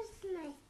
It's nice.